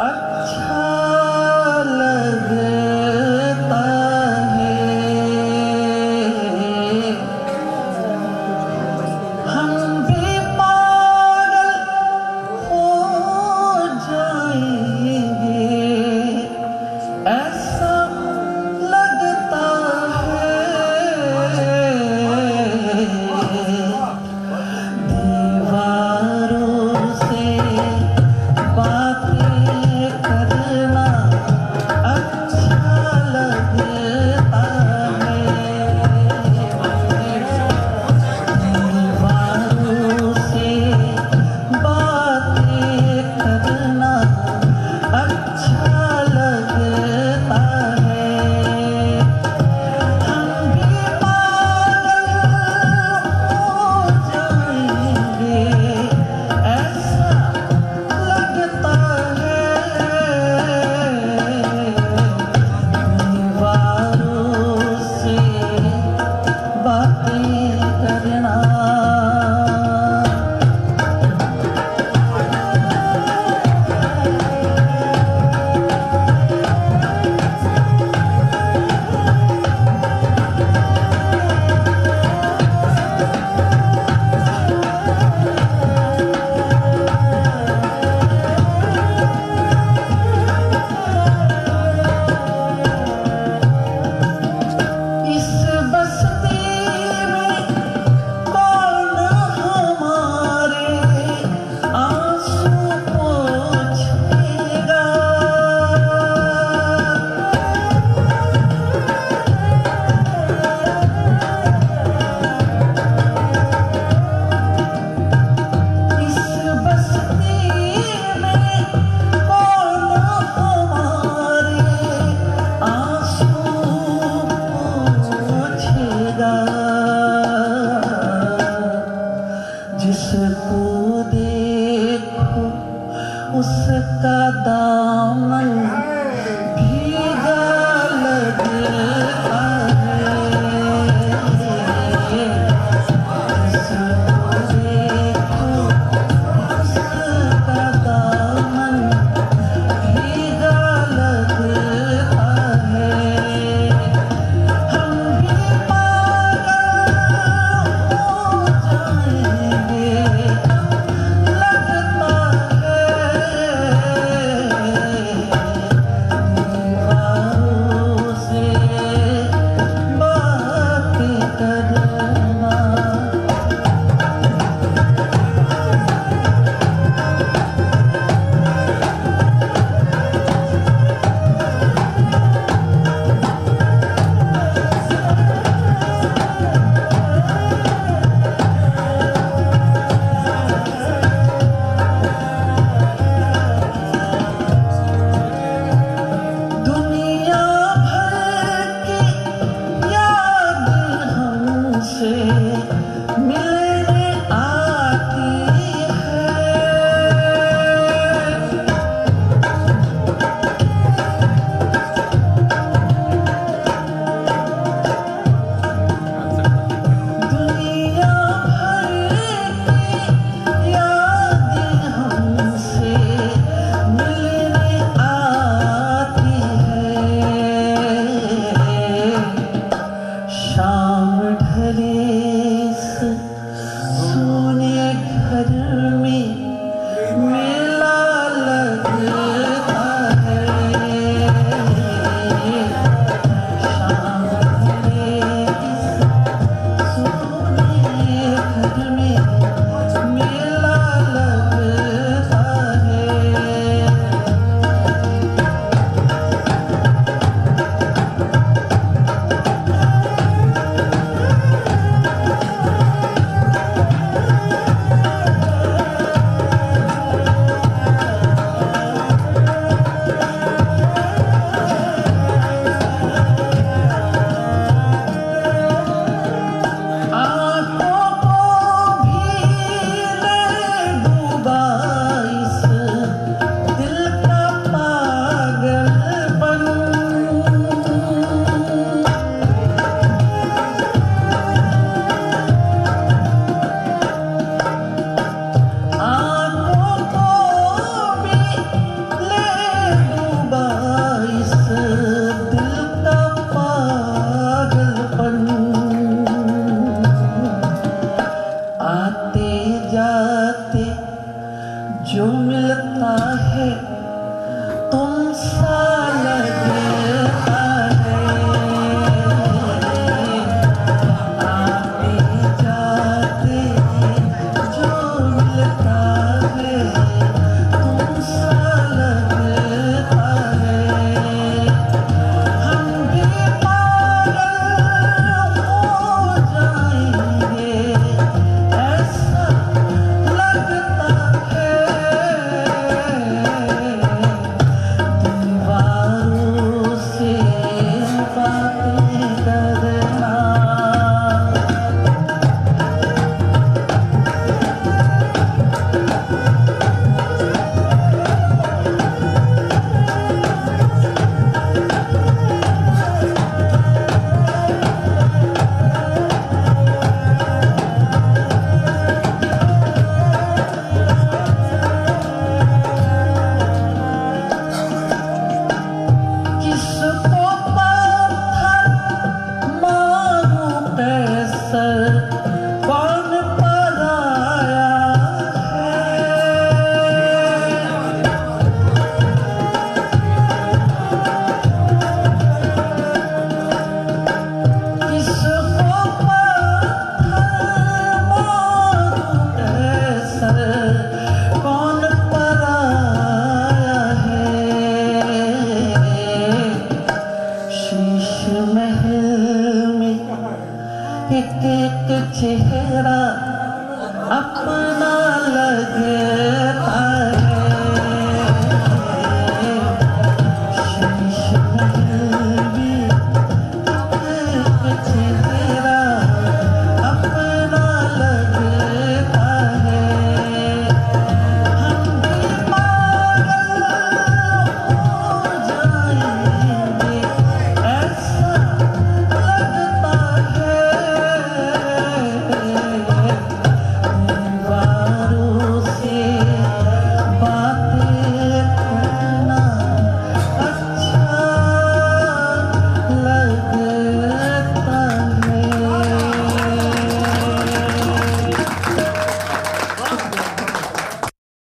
啊？जिसको देखो उसका दामन love. নাম ঢলে